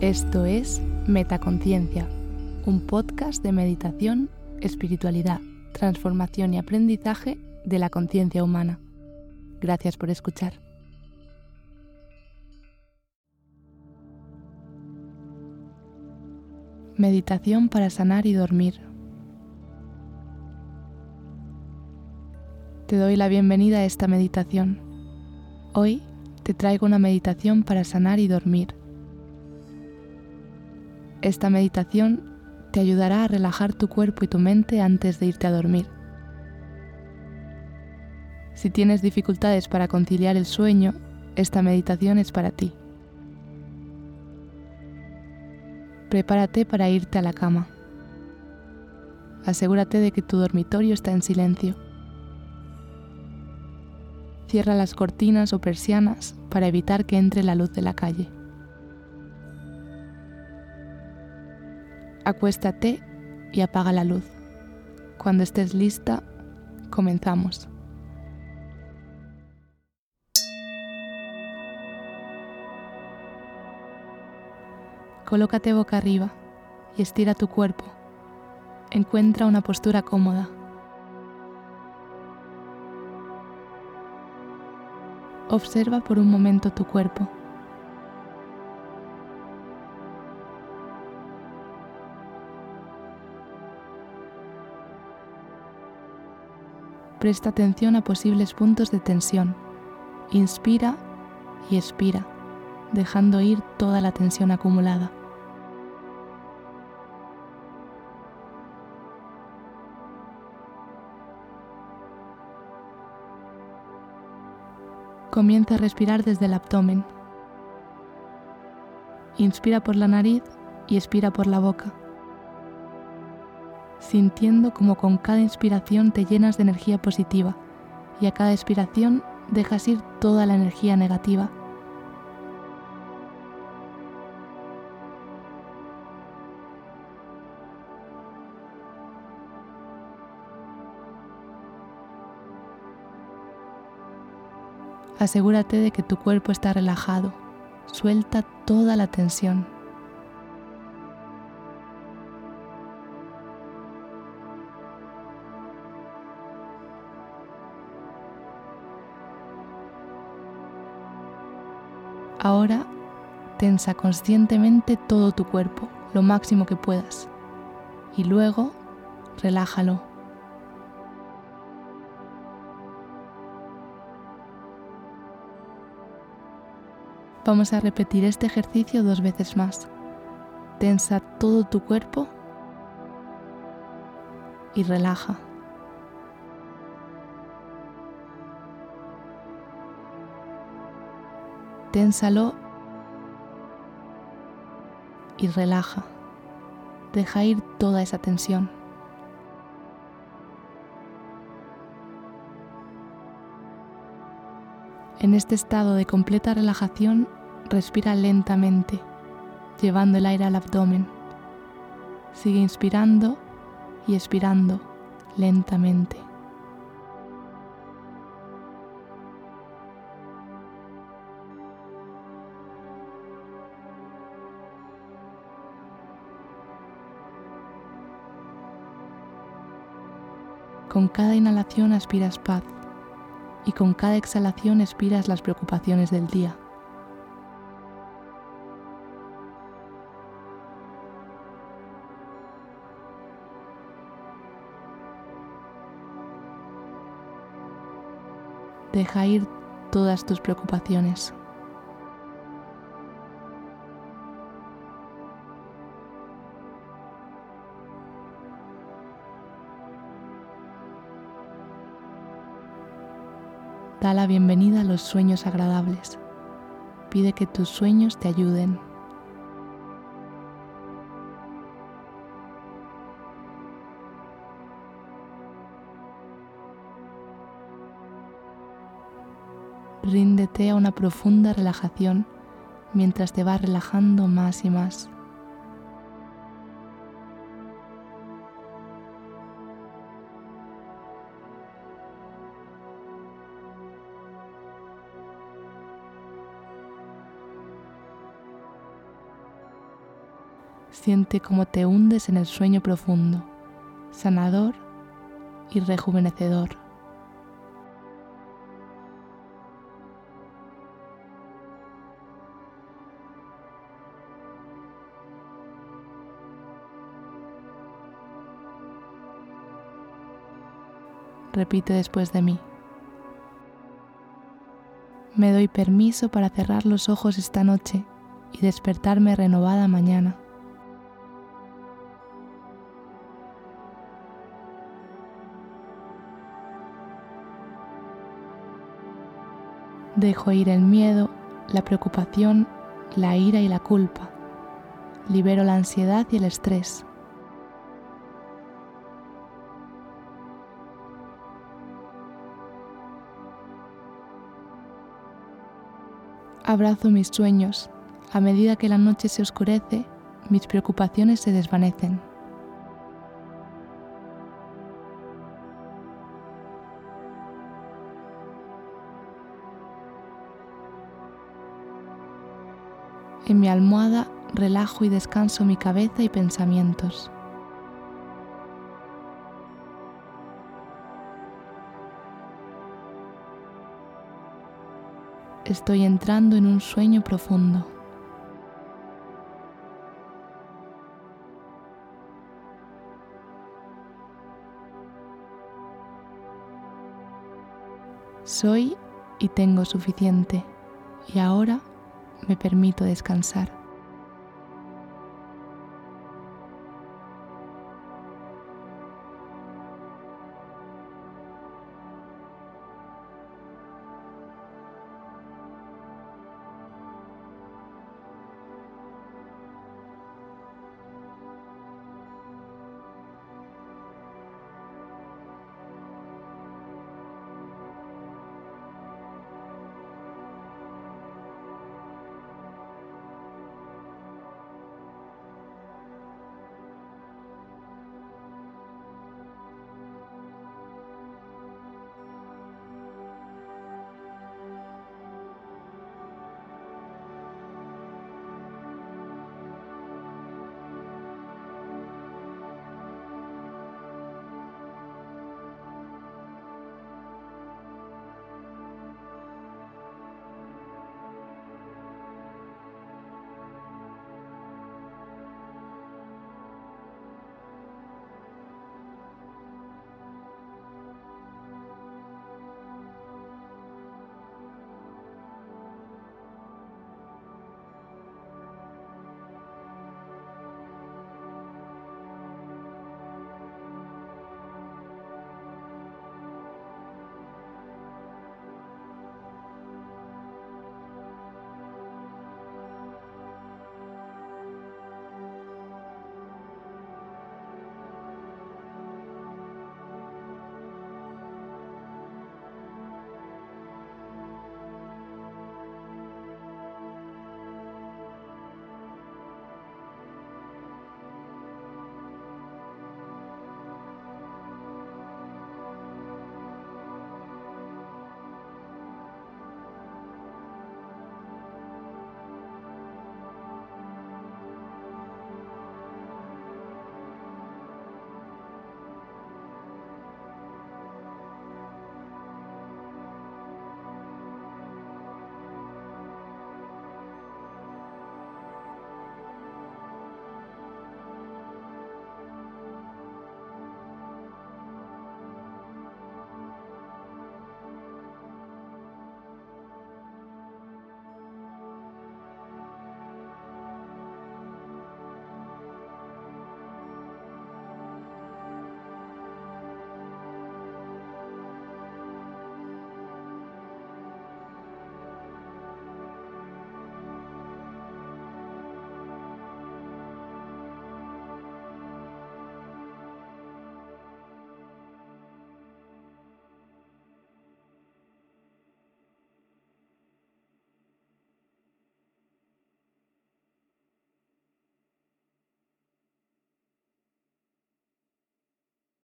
Esto es Metaconciencia, un podcast de meditación, espiritualidad, transformación y aprendizaje de la conciencia humana. Gracias por escuchar. Meditación para sanar y dormir. Te doy la bienvenida a esta meditación. Hoy te traigo una meditación para sanar y dormir. Esta meditación te ayudará a relajar tu cuerpo y tu mente antes de irte a dormir. Si tienes dificultades para conciliar el sueño, esta meditación es para ti. Prepárate para irte a la cama. Asegúrate de que tu dormitorio está en silencio. Cierra las cortinas o persianas para evitar que entre la luz de la calle. Acuéstate y apaga la luz. Cuando estés lista, comenzamos. Colócate boca arriba y estira tu cuerpo. Encuentra una postura cómoda. Observa por un momento tu cuerpo. Presta atención a posibles puntos de tensión. Inspira y expira, dejando ir toda la tensión acumulada. Comienza a respirar desde el abdomen. Inspira por la nariz y expira por la boca sintiendo como con cada inspiración te llenas de energía positiva y a cada expiración dejas ir toda la energía negativa. Asegúrate de que tu cuerpo está relajado. Suelta toda la tensión. Ahora tensa conscientemente todo tu cuerpo, lo máximo que puedas, y luego relájalo. Vamos a repetir este ejercicio dos veces más. Tensa todo tu cuerpo y relaja. Ténsalo y relaja. Deja ir toda esa tensión. En este estado de completa relajación, respira lentamente, llevando el aire al abdomen. Sigue inspirando y expirando lentamente. Con cada inhalación aspiras paz y con cada exhalación expiras las preocupaciones del día. Deja ir todas tus preocupaciones. Da la bienvenida a los sueños agradables. Pide que tus sueños te ayuden. Ríndete a una profunda relajación mientras te vas relajando más y más. Siente cómo te hundes en el sueño profundo, sanador y rejuvenecedor. Repite después de mí. Me doy permiso para cerrar los ojos esta noche y despertarme renovada mañana. Dejo ir el miedo, la preocupación, la ira y la culpa. Libero la ansiedad y el estrés. Abrazo mis sueños. A medida que la noche se oscurece, mis preocupaciones se desvanecen. En mi almohada relajo y descanso mi cabeza y pensamientos. estoy entrando en un sueño profundo. Soy y tengo suficiente y ahora me permito descansar.